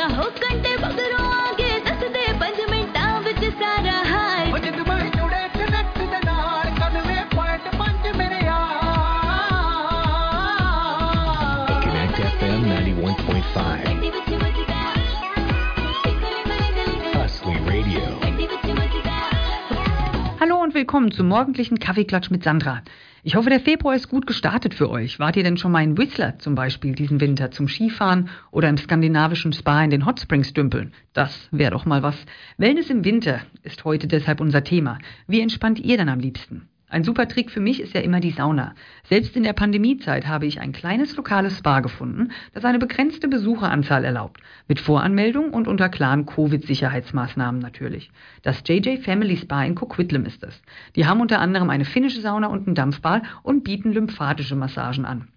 ザ・北海帝 willkommen zum morgendlichen Kaffeeklatsch mit Sandra. Ich hoffe, der Februar ist gut gestartet für euch. Wart ihr denn schon mal in Whistler zum Beispiel diesen Winter zum Skifahren oder im skandinavischen Spa in den Hot Springs dümpeln? Das wäre doch mal was. Wellness im Winter ist heute deshalb unser Thema. Wie entspannt ihr dann am liebsten? Ein super Trick für mich ist ja immer die Sauna. Selbst in der Pandemiezeit habe ich ein kleines lokales Spa gefunden, das eine begrenzte Besucheranzahl erlaubt. Mit Voranmeldung und unter klaren Covid-Sicherheitsmaßnahmen natürlich. Das JJ Family Spa in Coquitlam ist es. Die haben unter anderem eine finnische Sauna und ein Dampfbad und bieten lymphatische Massagen an.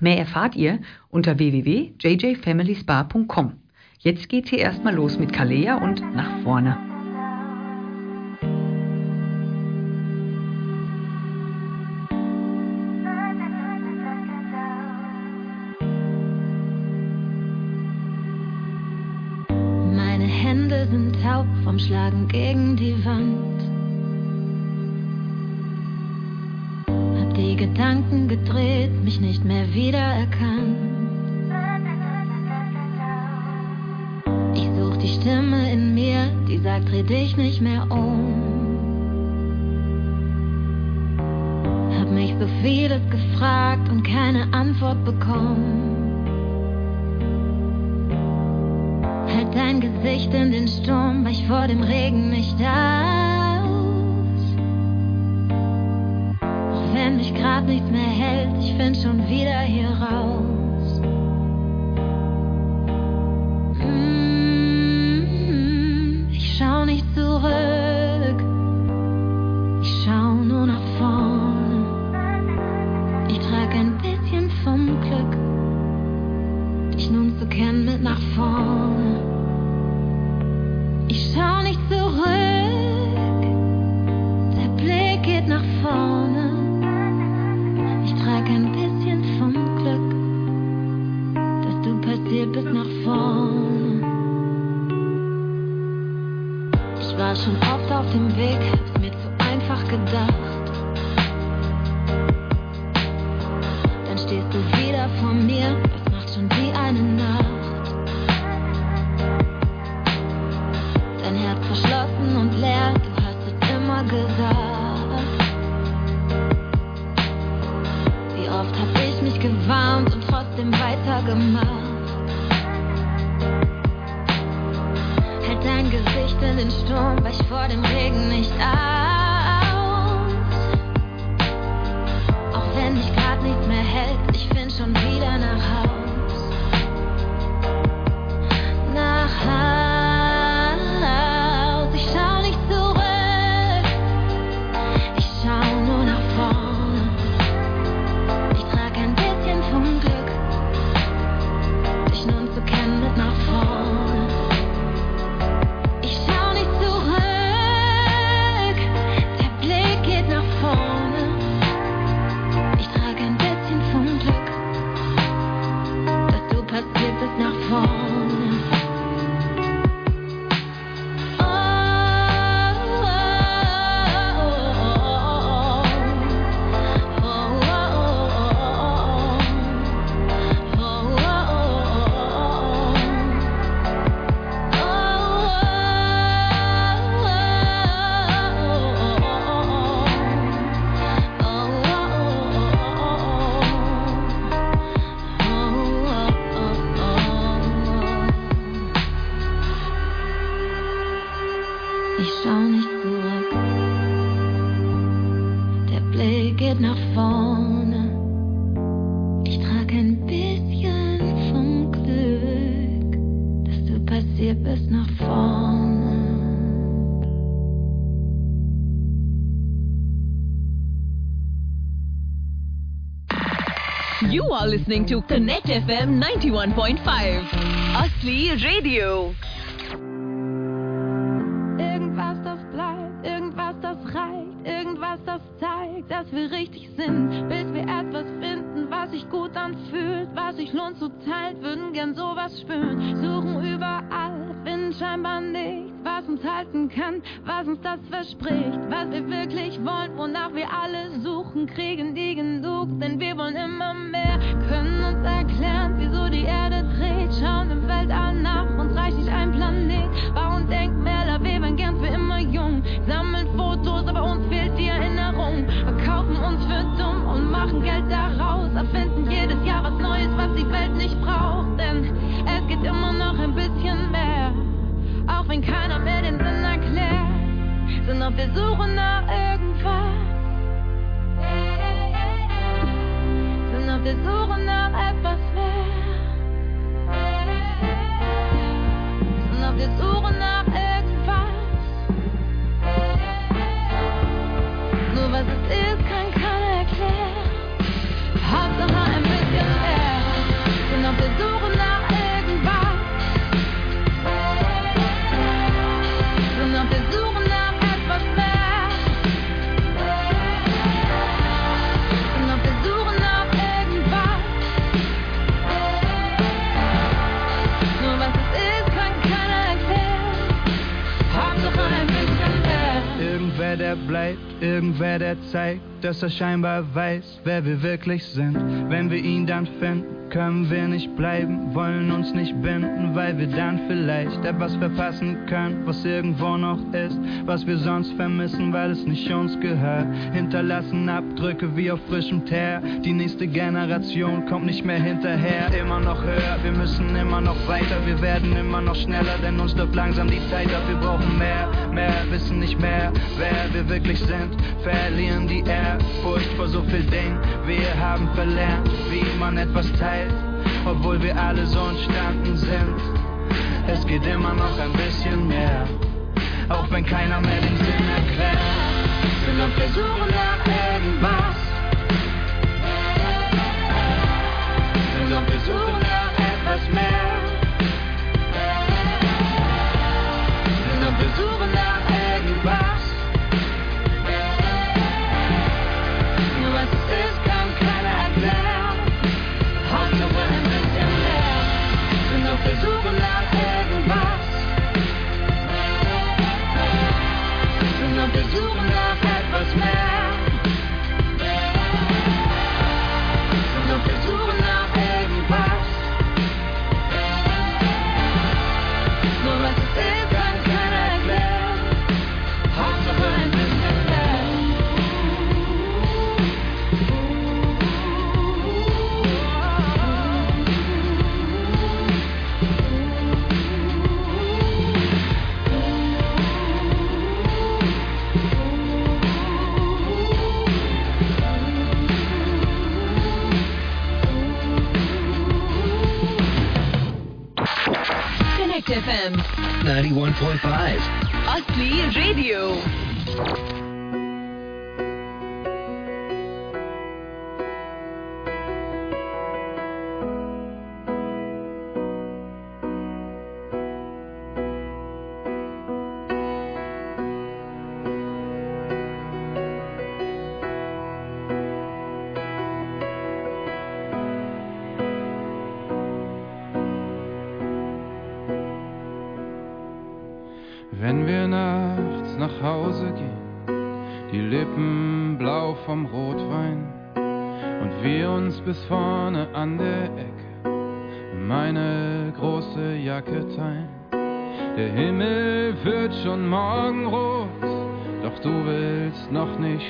Mehr erfahrt ihr unter www.jjfamilyspa.com. Jetzt geht's hier erstmal los mit Kalea und nach vorne. Taub vom Schlagen gegen die Wand. Hab die Gedanken gedreht, mich nicht mehr wiedererkannt. Ich such die Stimme in mir, die sagt, dreh dich nicht mehr um. Hab mich so vieles gefragt und keine Antwort bekommen. Dein Gesicht in den Sturm, weich vor dem Regen nicht aus. Auch wenn mich grad nichts mehr hält, ich find schon wieder hier raus. Mm, Ich schau nicht zurück, ich schau nur nach vorne. Ich trag ein bisschen vom Glück dich nun zu kennen mit nach vorne. Listening to Connect FM 91.5. Asli Radio. Irgendwas, das bleibt, irgendwas, das reicht, irgendwas, das zeigt, dass wir richtig sind, bis wir etwas finden, was sich gut anfühlt, was sich lohnt zu teilen, würden gern sowas spüren. Suchen was uns halten kann, was uns das verspricht. Was wir wirklich wollen, wonach wir alle suchen, kriegen die genug, denn wir wollen immer mehr. Können uns erklären, wieso die Erde dreht, schauen im Weltall nach, uns reicht nicht ein Planet. Bauen Denkmäler, wir wären gern für immer jung, sammeln Fotos, aber uns fehlt die Erinnerung. Verkaufen uns für dumm und machen Geld daraus, erfinden jedes Jahr was Neues, was die Welt nicht braucht, denn es geht immer noch erklärt, sind auf der Suche nach irgendwas. Sind auf der nach bleibt, irgendwer, der zeigt, dass er scheinbar weiß, wer wir wirklich sind. Wenn wir ihn dann finden, können wir nicht bleiben, wollen uns nicht binden, weil wir dann vielleicht etwas verpassen können, was irgendwo noch ist, was wir sonst vermissen, weil es nicht uns gehört. Hinterlassen Abdrücke wie auf frischem Teer. Die nächste Generation kommt nicht mehr hinterher. Immer noch höher, wir müssen immer noch weiter, wir werden immer noch schneller, denn uns läuft langsam die Zeit ab. Wir brauchen mehr, mehr, wissen nicht mehr, wer wir wirklich sind. Verlieren die Ehrfurcht vor so viel Dingen. Wir haben verlernt, wie man etwas teilt, obwohl wir alle so entstanden sind. Es geht immer noch ein bisschen mehr, auch wenn keiner mehr den Sinn erklärt. Sind auf der Suche nach irgendwas. Sind auf der Suche nach etwas mehr.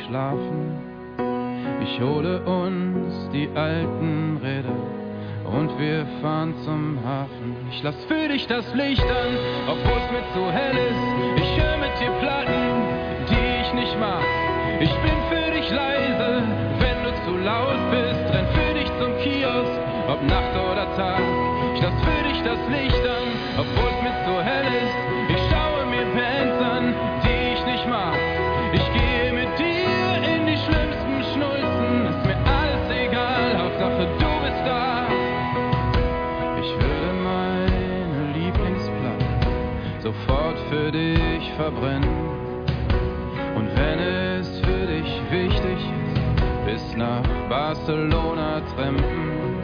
Schlafen. Ich hole uns die alten Räder und wir fahren zum Hafen. Ich lass für dich das Licht an, obwohl's mir zu hell ist. Ich höre mit dir Platten, die ich nicht mag. Ich bin für dich leise, wenn du zu laut bist. Renn für dich zum Kiosk, ob Nacht oder Tag. Ich lass für dich das Licht an, verbrennen. Und wenn es für dich wichtig ist, bis nach Barcelona trampen.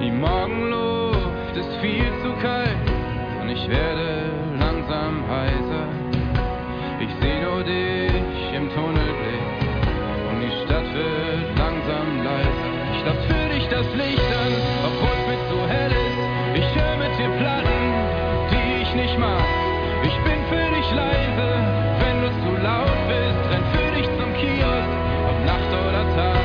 Die Morgenluft ist viel zu kalt und ich werde langsam heiser. Ich seh nur dich im Tunnelblick und die Stadt wird langsam leiser. Ich lass für dich das Licht an, obwohl es mir zu hell ist. Ich höre mit dir Platten, die ich nicht mag. Ich bin für dich leise, wenn du zu laut bist. Renn für dich zum Kiosk, ob Nacht oder Tag.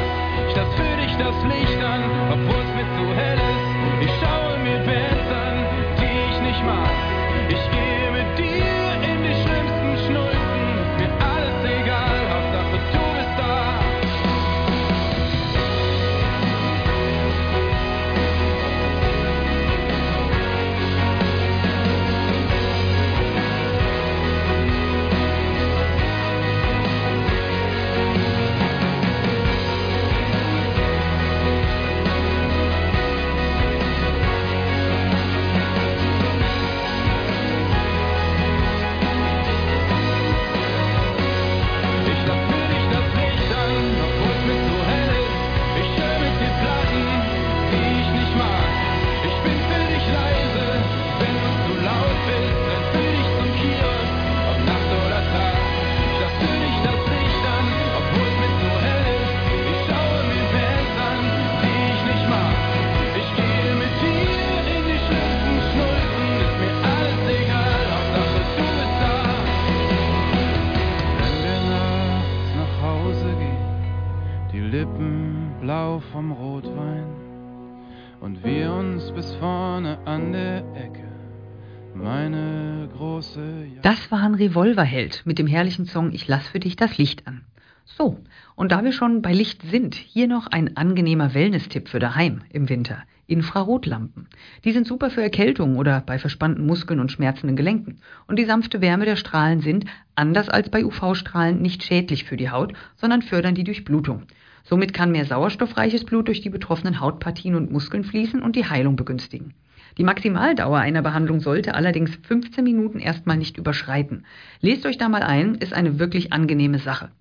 Ich lass für dich das Licht an, obwohl es mir zu hell ist. Ich schaue mir Bands an, die ich nicht mag. Ich gehe Revolverheld mit dem herrlichen Song Ich lass für dich das Licht an. So, und da wir schon bei Licht sind, hier noch ein angenehmer Wellness-Tipp für daheim im Winter. Infrarotlampen. Die sind super für Erkältung oder bei verspannten Muskeln und schmerzenden Gelenken. Und die sanfte Wärme der Strahlen sind, anders als bei UV-Strahlen, nicht schädlich für die Haut, sondern fördern die Durchblutung. Somit kann mehr sauerstoffreiches Blut durch die betroffenen Hautpartien und Muskeln fließen und die Heilung begünstigen. Die Maximaldauer einer Behandlung sollte allerdings 15 Minuten erstmal nicht überschreiten. Lest euch da mal ein, ist eine wirklich angenehme Sache.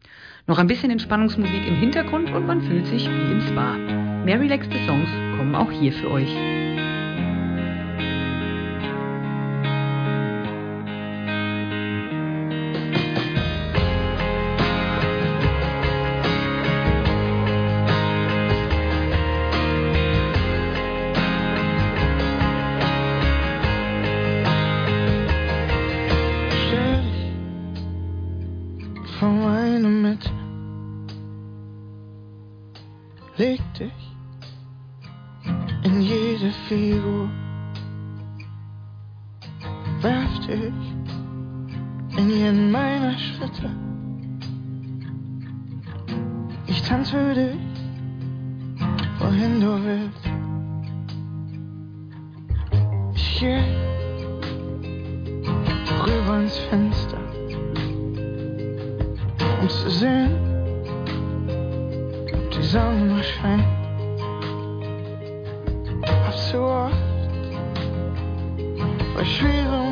Noch ein bisschen Entspannungsmusik im Hintergrund und man fühlt sich wie im Spa. Mehr relaxte Songs kommen auch hier für euch. Dich in jeden meiner Schritte. Ich tanz für dich, wohin du willst. Ich geh rüber ins Fenster, um zu sehen, ob die Sonne noch scheint. Hab zu oft bei schwerem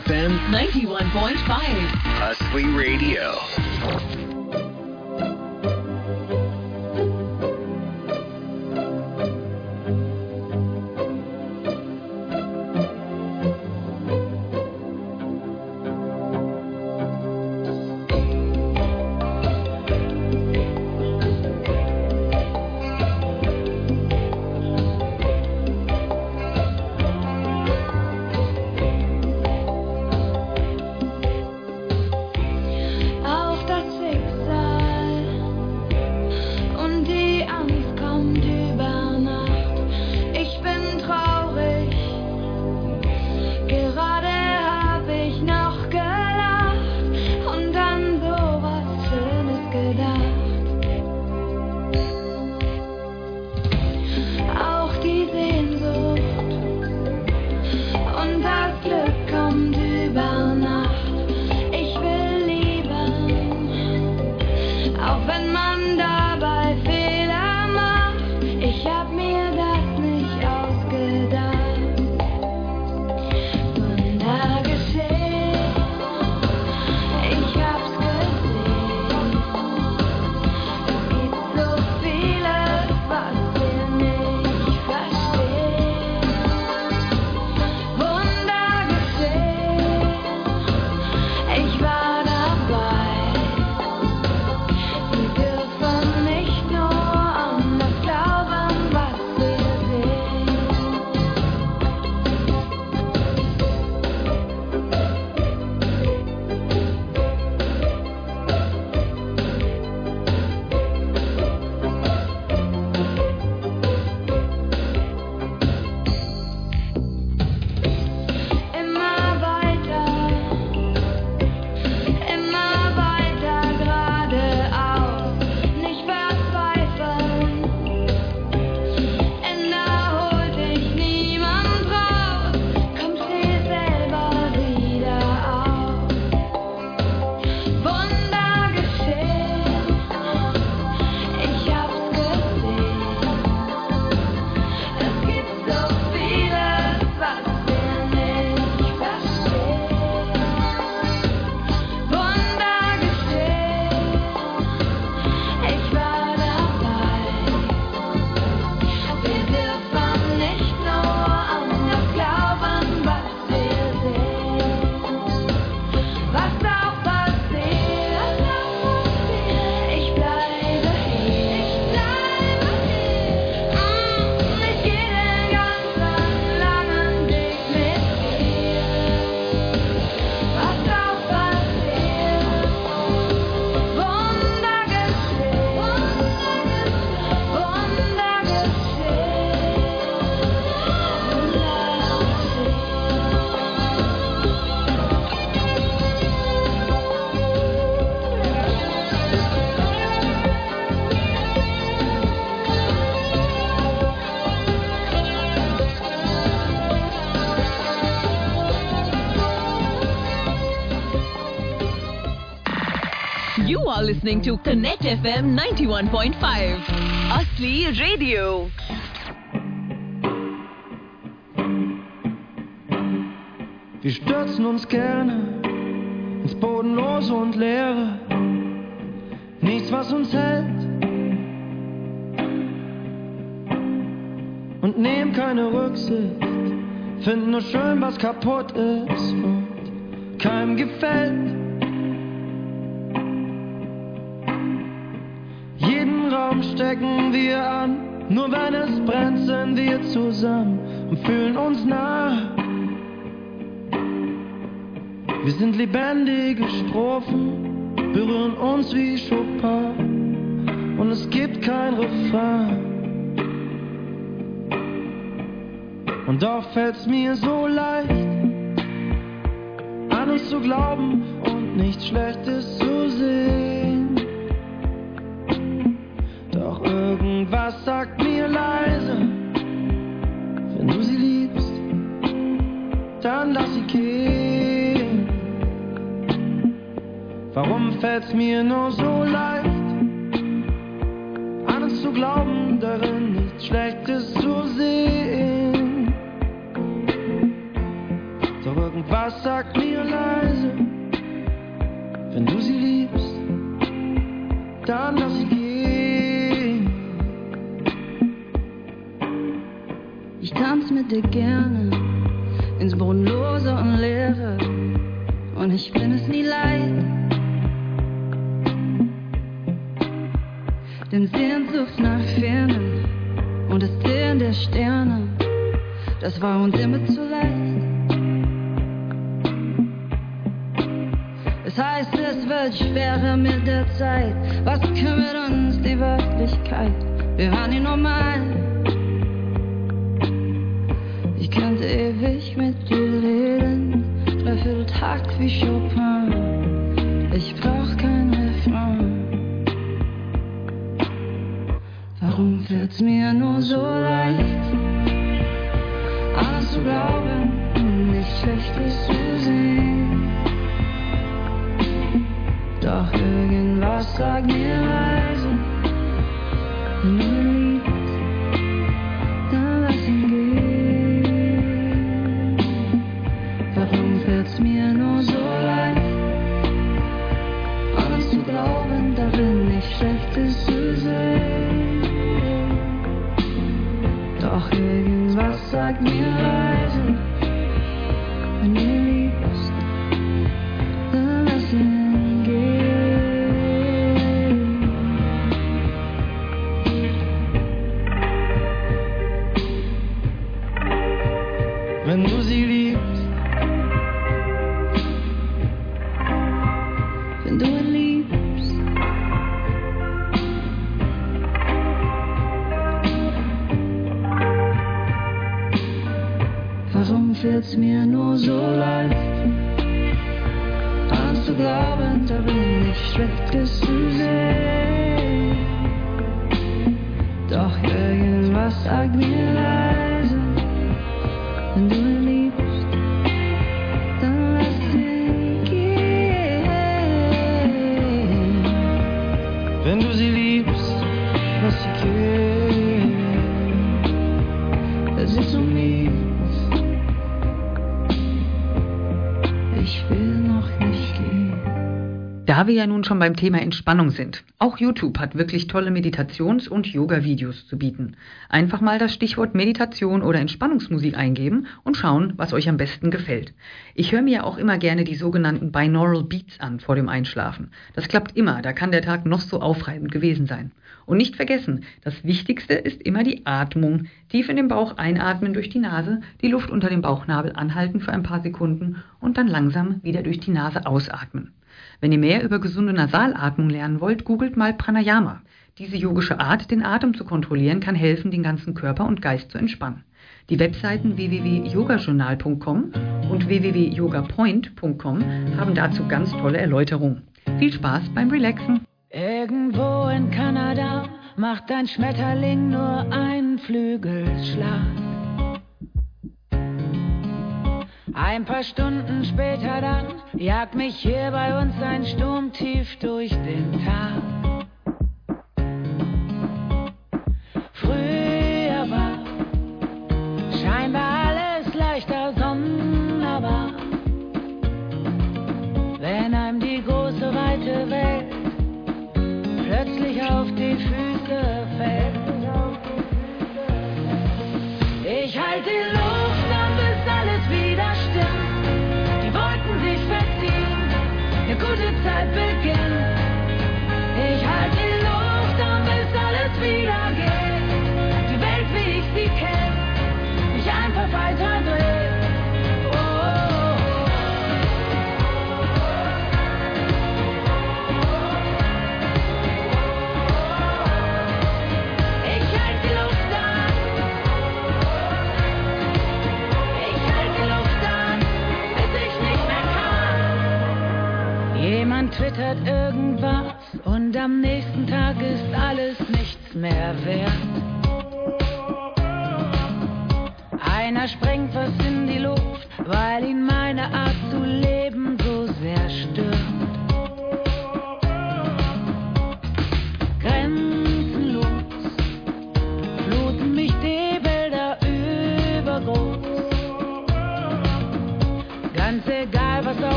FM, 91.5. Hustly Radio. Listening to Connect FM 91.5. Asli Radio. Wir stürzen uns gerne ins Bodenlose und Leere. Nichts, was uns hält. Und nehmen keine Rücksicht. Finden nur schön, was kaputt ist und keinem gefällt. Stecken wir an. Nur wenn es brennt, sind wir zusammen und fühlen uns nah. Wir sind lebendige Strophen, berühren uns wie Chopin und es gibt kein Refrain. Und doch fällt's mir so leicht, an uns zu glauben und nichts Schlechtes zu sehen. Irgendwas sagt mir leise, wenn du sie liebst, dann lass sie gehen. Warum fällt's mir nur so leicht, uns zu glauben, darin nichts Schlechtes zu sehen? Doch irgendwas sagt mir leise, wenn du sie liebst, dann lass sie gehen. Dir gerne ins Bodenlose und Leere. Und ich bin es nie leid. Denn Sehnsucht nach Fernen und das Zählen der Sterne, das war uns immer zu leicht. Es heißt, es wird schwerer mit der Zeit. Was kümmert uns die Wirklichkeit? Wir waren nie normal. Ewig mit dir reden, dreiviertel Takt wie Chopin. Ich brauch kein nur so leicht, an zu glauben, darin nichts Schlechtes zu sehen? Doch irgendwas sagt mir leise, Da wir ja nun schon beim Thema Entspannung sind. Auch YouTube hat wirklich tolle Meditations- und Yoga-Videos zu bieten. Einfach mal das Stichwort Meditation oder Entspannungsmusik eingeben und schauen, was euch am besten gefällt. Ich höre mir ja auch immer gerne die sogenannten Binaural Beats an vor dem Einschlafen. Das klappt immer, da kann der Tag noch so aufreibend gewesen sein. Und nicht vergessen, das Wichtigste ist immer die Atmung. Tief in den Bauch einatmen durch die Nase, die Luft unter dem Bauchnabel anhalten für ein paar Sekunden und dann langsam wieder durch die Nase ausatmen. Wenn ihr mehr über gesunde Nasalatmung lernen wollt, googelt mal Pranayama. Diese yogische Art, den Atem zu kontrollieren, kann helfen, den ganzen Körper und Geist zu entspannen. Die Webseiten www.yogajournal.com und www.yogapoint.com haben dazu ganz tolle Erläuterungen. Viel Spaß beim Relaxen! Irgendwo in Kanada macht ein Schmetterling nur einen Flügelschlag. Ein paar Stunden später dann jagt mich hier bei uns ein Sturm tief durch den Tag. Früher war scheinbar alles leichter sonderbar, wenn einem die große weite Welt plötzlich auf die Füße fällt. Twittert irgendwas und am nächsten Tag ist alles nichts mehr wert. Einer sprengt was in die Luft, weil ihn meine Art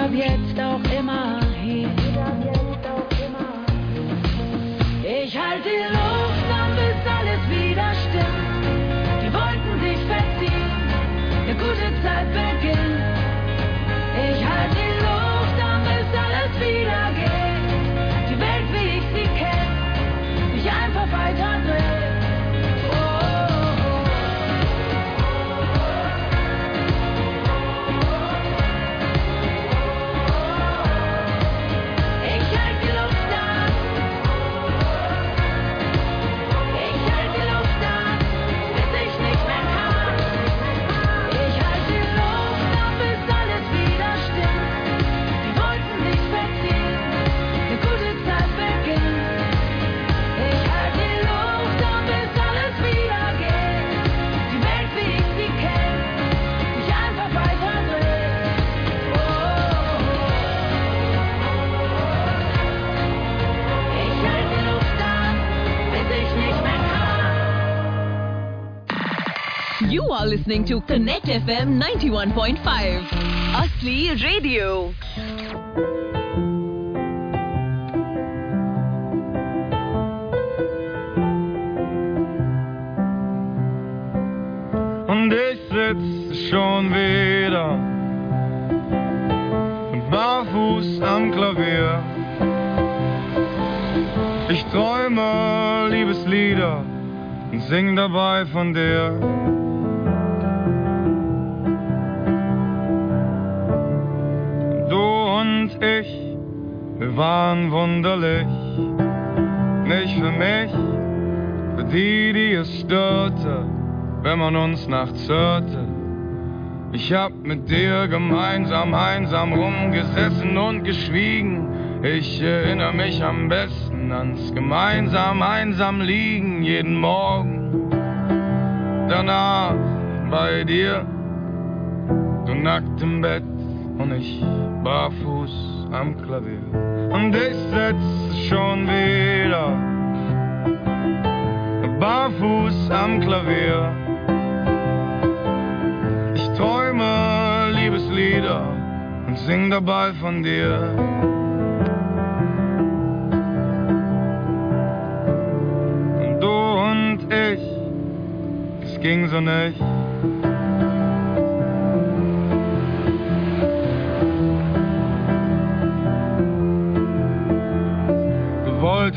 ab jetzt auch immer hier. Ich halte listening to Connect FM 91.5. Asli Radio. Und ich sitz schon wieder barfuß am Klavier. Ich träume Liebeslieder und sing dabei von dir. Waren wunderlich. Nicht für mich, für die, die es störte, wenn man uns nachts hörte. Ich hab mit dir gemeinsam einsam rumgesessen und geschwiegen. Ich erinnere mich am besten ans gemeinsam einsam liegen jeden Morgen. Danach bei dir, du nackt im Bett und ich barfuß am Klavier. Und ich sitz schon wieder barfuß am Klavier. Ich träume Liebeslieder und sing dabei von dir. Und du und ich, es ging so nicht.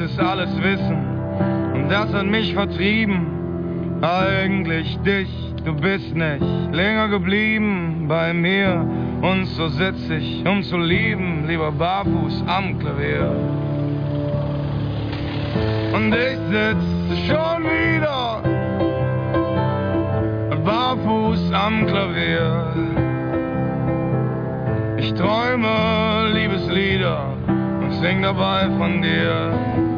Wolltest alles wissen und das hat mich vertrieben. Eigentlich dich, du bist nicht länger geblieben bei mir. Und so sitz ich, um zu lieben, lieber barfuß am Klavier. Und ich sitz schon wieder barfuß am Klavier. Ich träume Liebeslieder und sing dabei von dir.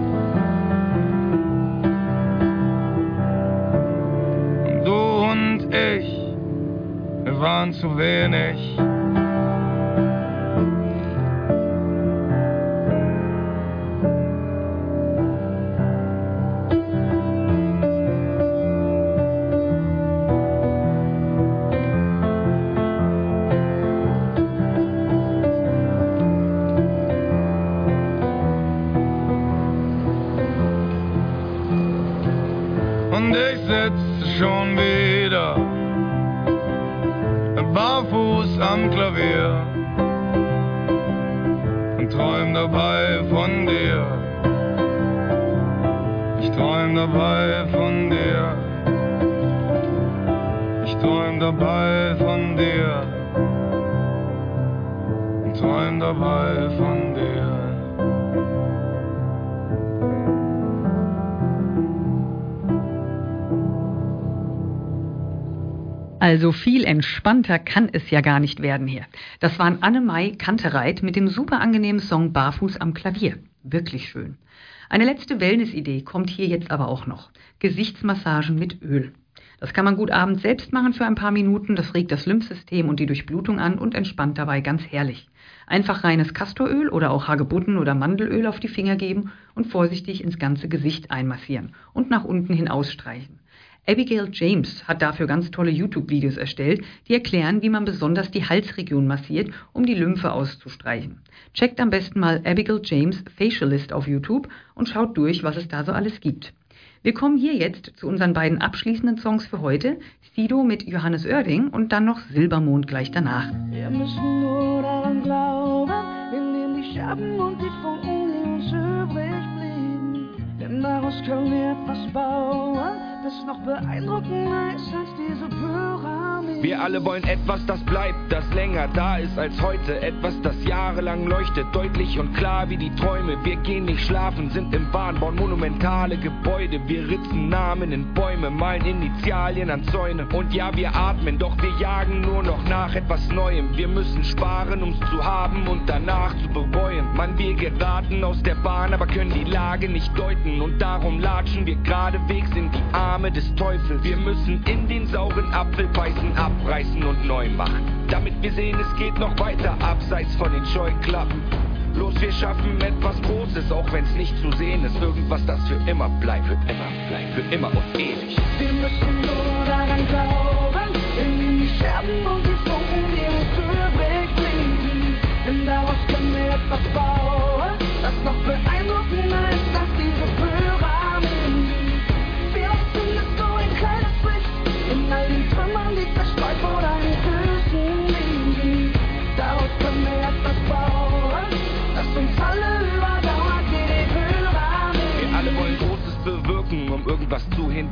Waren zu wenig. Also viel entspannter kann es ja gar nicht werden hier. Das waren Annemai Kantereit mit dem super angenehmen Song Barfuß am Klavier. Wirklich schön. Eine letzte Wellness-Idee kommt hier jetzt aber auch noch. Gesichtsmassagen mit Öl. Das kann man gut abends selbst machen für ein paar Minuten. Das regt das Lymphsystem und die Durchblutung an und entspannt dabei ganz herrlich. Einfach reines Castoröl oder auch Hagebutten oder Mandelöl auf die Finger geben und vorsichtig ins ganze Gesicht einmassieren und nach unten hin ausstreichen. Abigail James hat dafür ganz tolle YouTube-Videos erstellt, die erklären, wie man besonders die Halsregion massiert, um die Lymphe auszustreichen. Checkt am besten mal Abigail James Facialist auf YouTube und schaut durch, was es da so alles gibt. Wir kommen hier jetzt zu unseren beiden abschließenden Songs für heute, Sido mit Johannes Oerding und dann noch Silbermond gleich danach. Wir müssen nur daran glauben, nehmen die Scherben und die Funken, die uns übrig blieben. Denn daraus können wir etwas bauen, das noch beeindruckender ist als diese Pyramide. Wir alle wollen etwas, das bleibt, das länger da ist als heute. Etwas, das jahrelang leuchtet, deutlich und klar wie die Träume. Wir gehen nicht schlafen, sind im Wahn, bauen monumentale Gebäude. Wir ritzen Namen in Bäume, malen Initialien an Zäune. Und ja, wir atmen, doch wir jagen nur noch nach etwas Neuem. Wir müssen sparen, um's zu haben und danach zu bereuen. Mann, wir geraten aus der Bahn, aber können die Lage nicht deuten. Und darum latschen wir geradewegs in die Arme des Teufels. Wir müssen in den sauren Apfel beißen, abreißen und neu machen. Damit wir sehen, es geht noch weiter, abseits von den Scheuklappen. Los, wir schaffen etwas Großes, auch wenn's nicht zu sehen ist. Irgendwas, das für immer bleibt, für immer bleibt, für immer und ewig. Wir müssen nur daran glauben, nehmen die Scherben und die Funken, die uns blieben. Denn daraus können wir etwas bauen,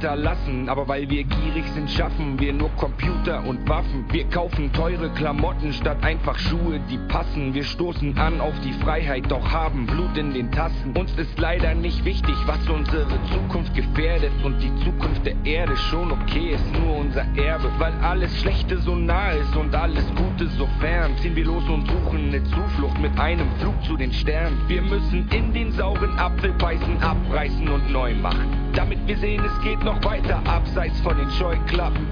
hinterlassen. Aber weil wir gierig sind, schaffen wir nur Computer und Waffen. Wir kaufen teure Klamotten statt einfach Schuhe, die passen. Wir stoßen an auf die Freiheit, doch haben Blut in den Tassen. Uns ist leider nicht wichtig, was unsere Zukunft gefährdet. Und die Zukunft der Erde schon okay ist nur unser Erbe. Weil alles Schlechte so nah ist und alles Gute so fern. Ziehen wir los und suchen eine Zuflucht mit einem Flug zu den Sternen. Wir müssen in den sauren Apfel beißen, abreißen und neu machen. Damit wir sehen, es geht noch weiter, abseits von den Scheuklappen.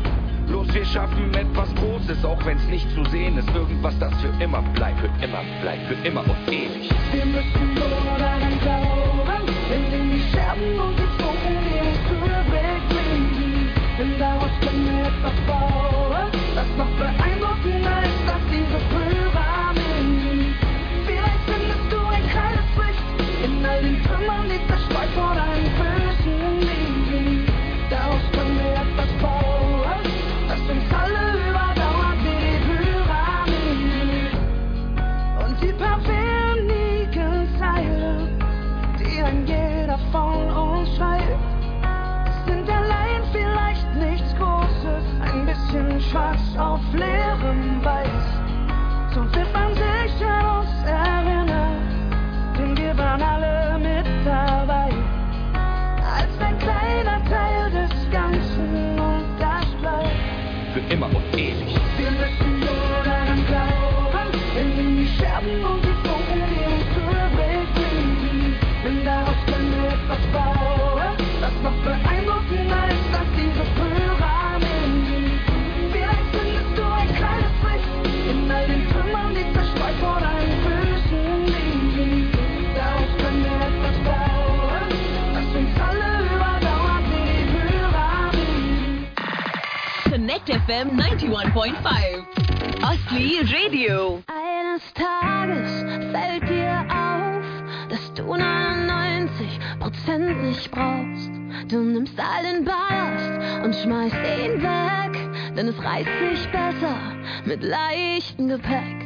Los, wir schaffen etwas Großes, auch wenn's nicht zu sehen ist. Irgendwas, das für immer bleibt, für immer bleibt, für immer und ewig. Wir müssen nur daran glauben, nehmen die Scherben und die Funken, die uns übrig blieben. Denn daraus können wir etwas bauen, das noch beeindruckender von uns schreibt, sind allein vielleicht nichts Großes, ein bisschen schwarz auf leerem Weiß. So wird man sich an uns erinnern, denn wir waren alle mit dabei. Als ein kleiner Teil des Ganzen und das bleibt. Für immer und ewig. Connect FM 91.5. Asli Radio. Eines Tages fällt dir auf, dass du 99% nicht brauchst. Du nimmst all den Ballast und schmeißt ihn weg, denn es reißt sich besser mit leichtem Gepäck.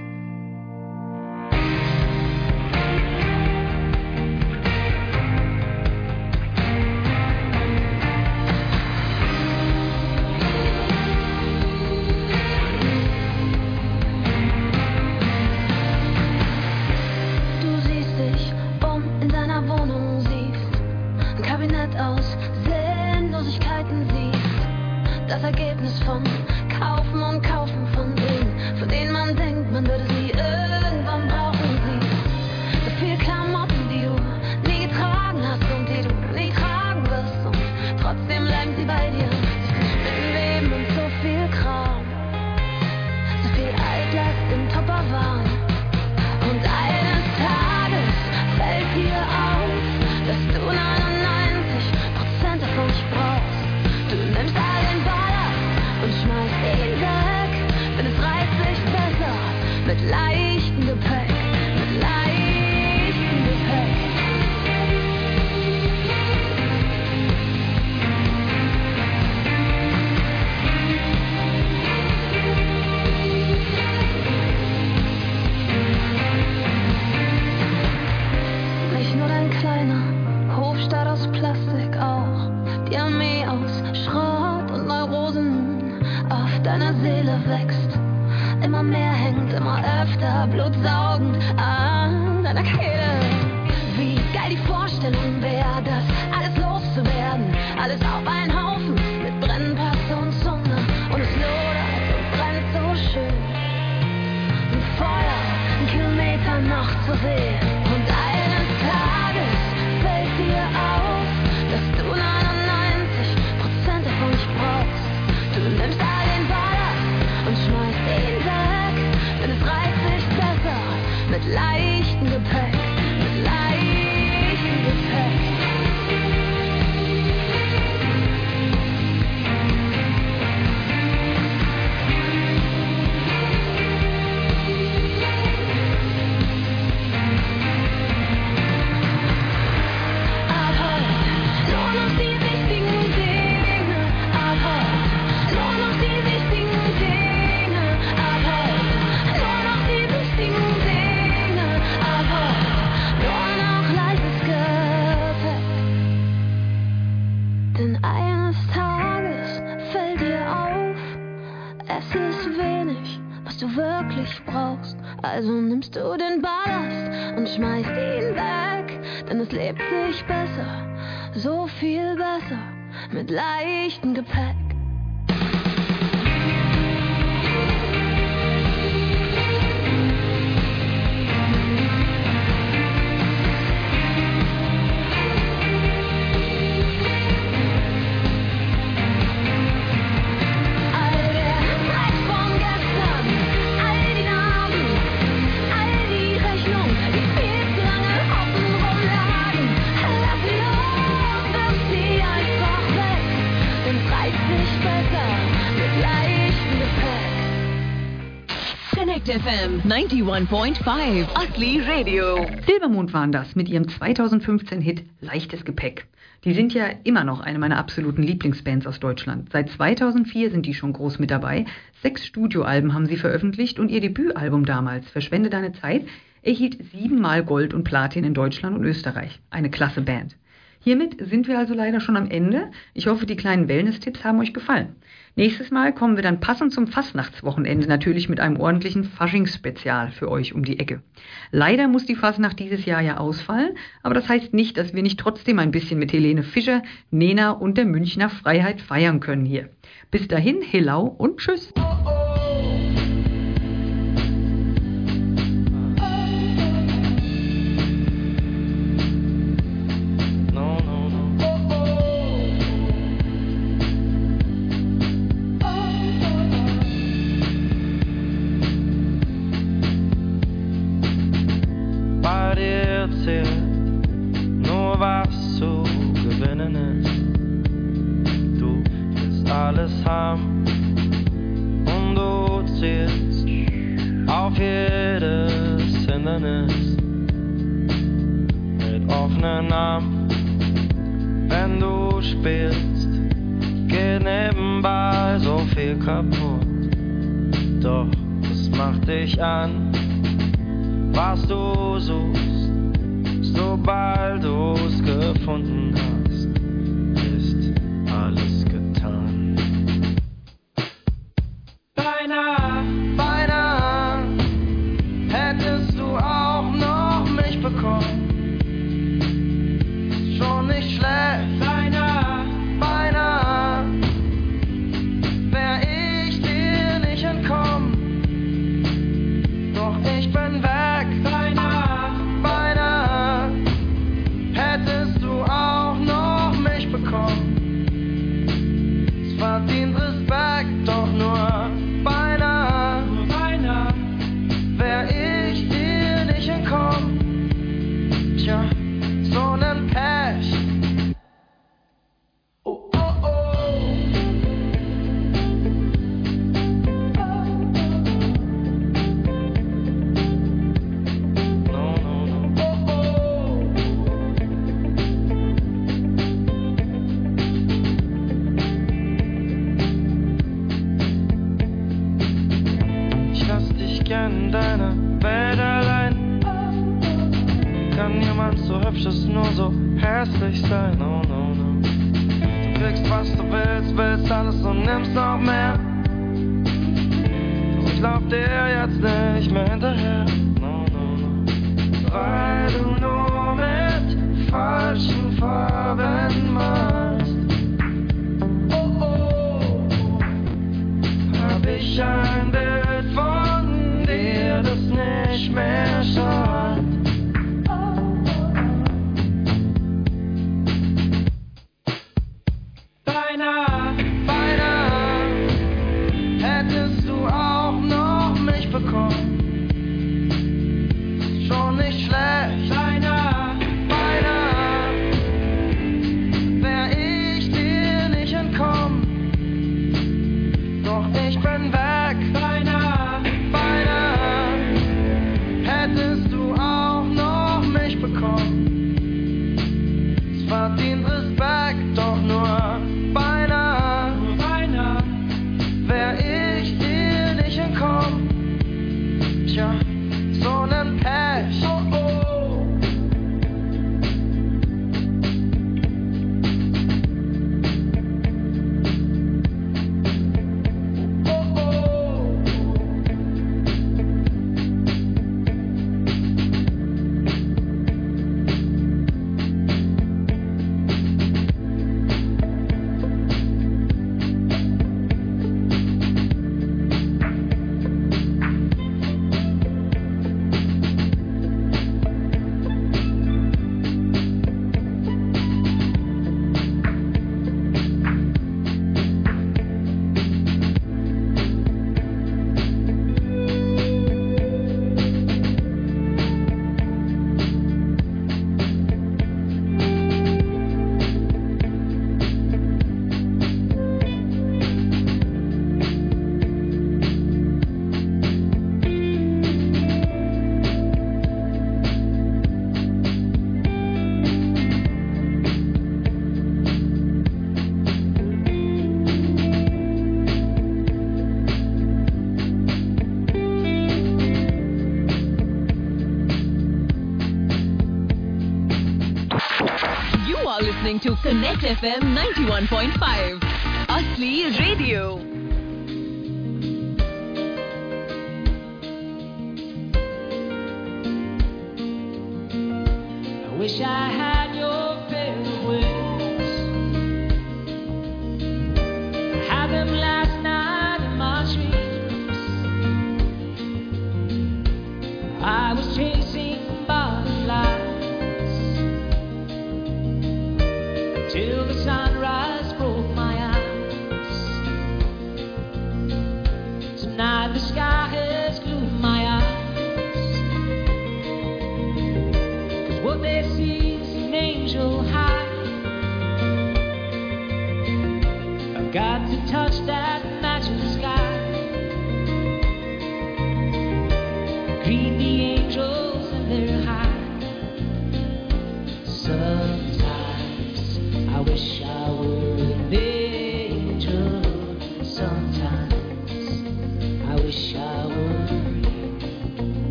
91.5. Asli Radio. Silbermond waren das mit ihrem 2015-Hit Leichtes Gepäck. Die sind ja immer noch eine meiner absoluten Lieblingsbands aus Deutschland. Seit 2004 sind die schon groß mit dabei. Sechs Studioalben haben sie veröffentlicht und ihr Debütalbum damals, Verschwende deine Zeit, erhielt siebenmal Gold und Platin in Deutschland und Österreich. Eine klasse Band. Hiermit sind wir also leider schon am Ende. Ich hoffe, die kleinen Wellness-Tipps haben euch gefallen. Nächstes Mal kommen wir dann passend zum Fastnachtswochenende natürlich mit einem ordentlichen Faschingsspezial für euch um die Ecke. Leider muss die Fastnacht dieses Jahr ja ausfallen, aber das heißt nicht, dass wir nicht trotzdem ein bisschen mit Helene Fischer, Nena und der Münchner Freiheit feiern können hier. Bis dahin, Hello und Tschüss. No, Ne offenen Arm. Wenn du spielst, geht nebenbei so viel kaputt. Doch es macht dich an, was du suchst, sobald du's gefunden hast. me. to Connect FM 91.5. Asli Radio.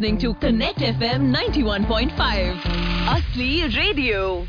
listening to Connect FM 91.5. Asli Radio.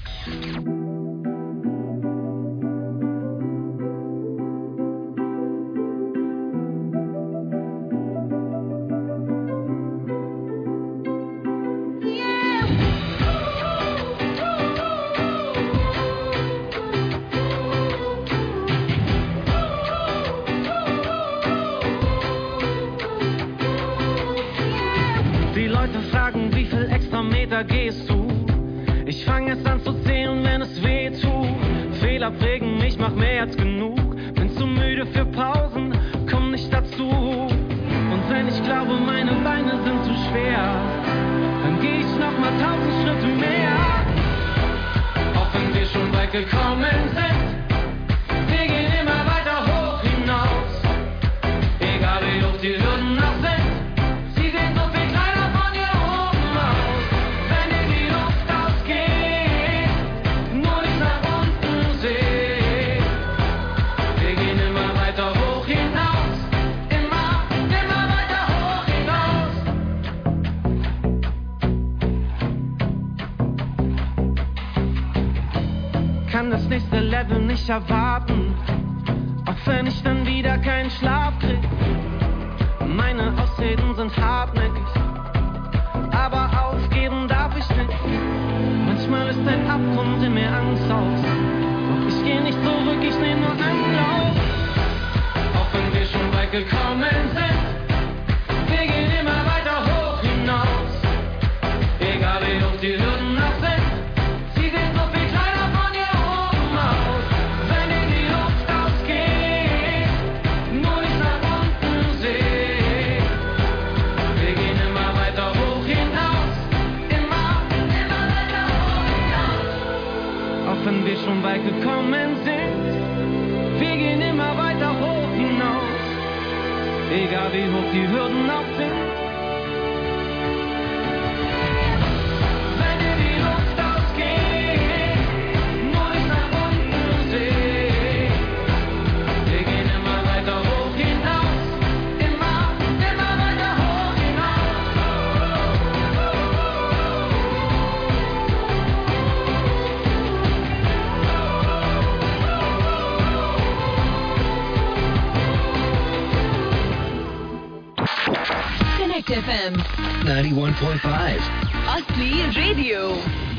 mehr Angst aus. Doch ich gehe nicht zurück, ich nehme nur Anlauf. Auch wenn wir schon weit gekommen sind. Egal wie hoch die Hürden auch er sind. 91.5. Ugly Radio.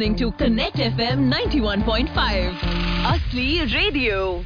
listening to Connect FM 91.5. Asli Radio.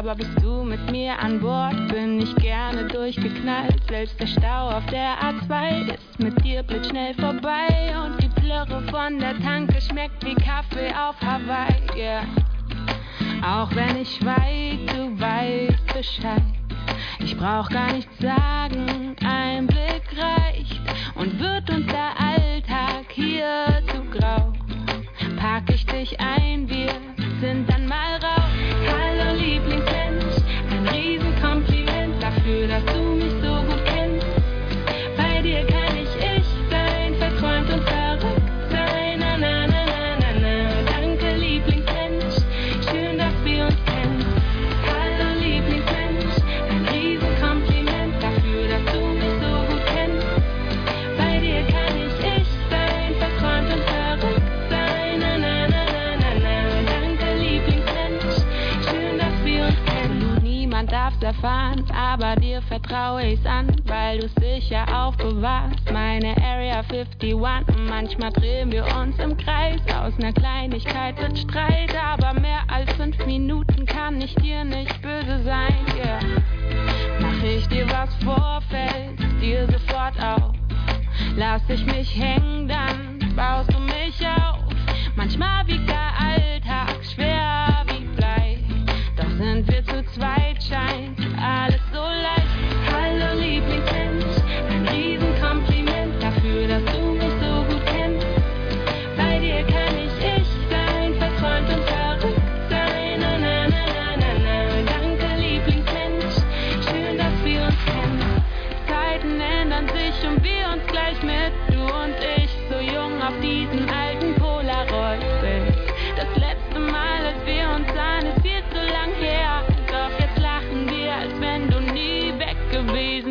Aber bist du mit mir an Bord, bin ich gerne durchgeknallt. Selbst der Stau auf der A2 ist mit dir blitzschnell vorbei. Und die Plörre von der Tanke schmeckt wie Kaffee auf Hawaii. Yeah. Auch wenn ich weiß, du weißt Bescheid. Ich brauch gar nichts sagen, ein Blick reicht. Und wird uns der Alltag hier zu grau, pack ich dich ein, wir sind dann mal raus. Erfahren, aber dir vertraue ich's an, weil du's sicher aufbewahrst. Meine Area 51, manchmal drehen wir uns im Kreis. Aus ner Kleinigkeit wird Streit, aber mehr als fünf Minuten kann ich dir nicht böse sein. Yeah. Mach ich dir was vor, fällt's dir sofort auf. Lass ich mich hängen, dann baust du mich auf. Manchmal wiegt der Alltag schwer wie Blei. Doch sind wir zu zweit, scheint alles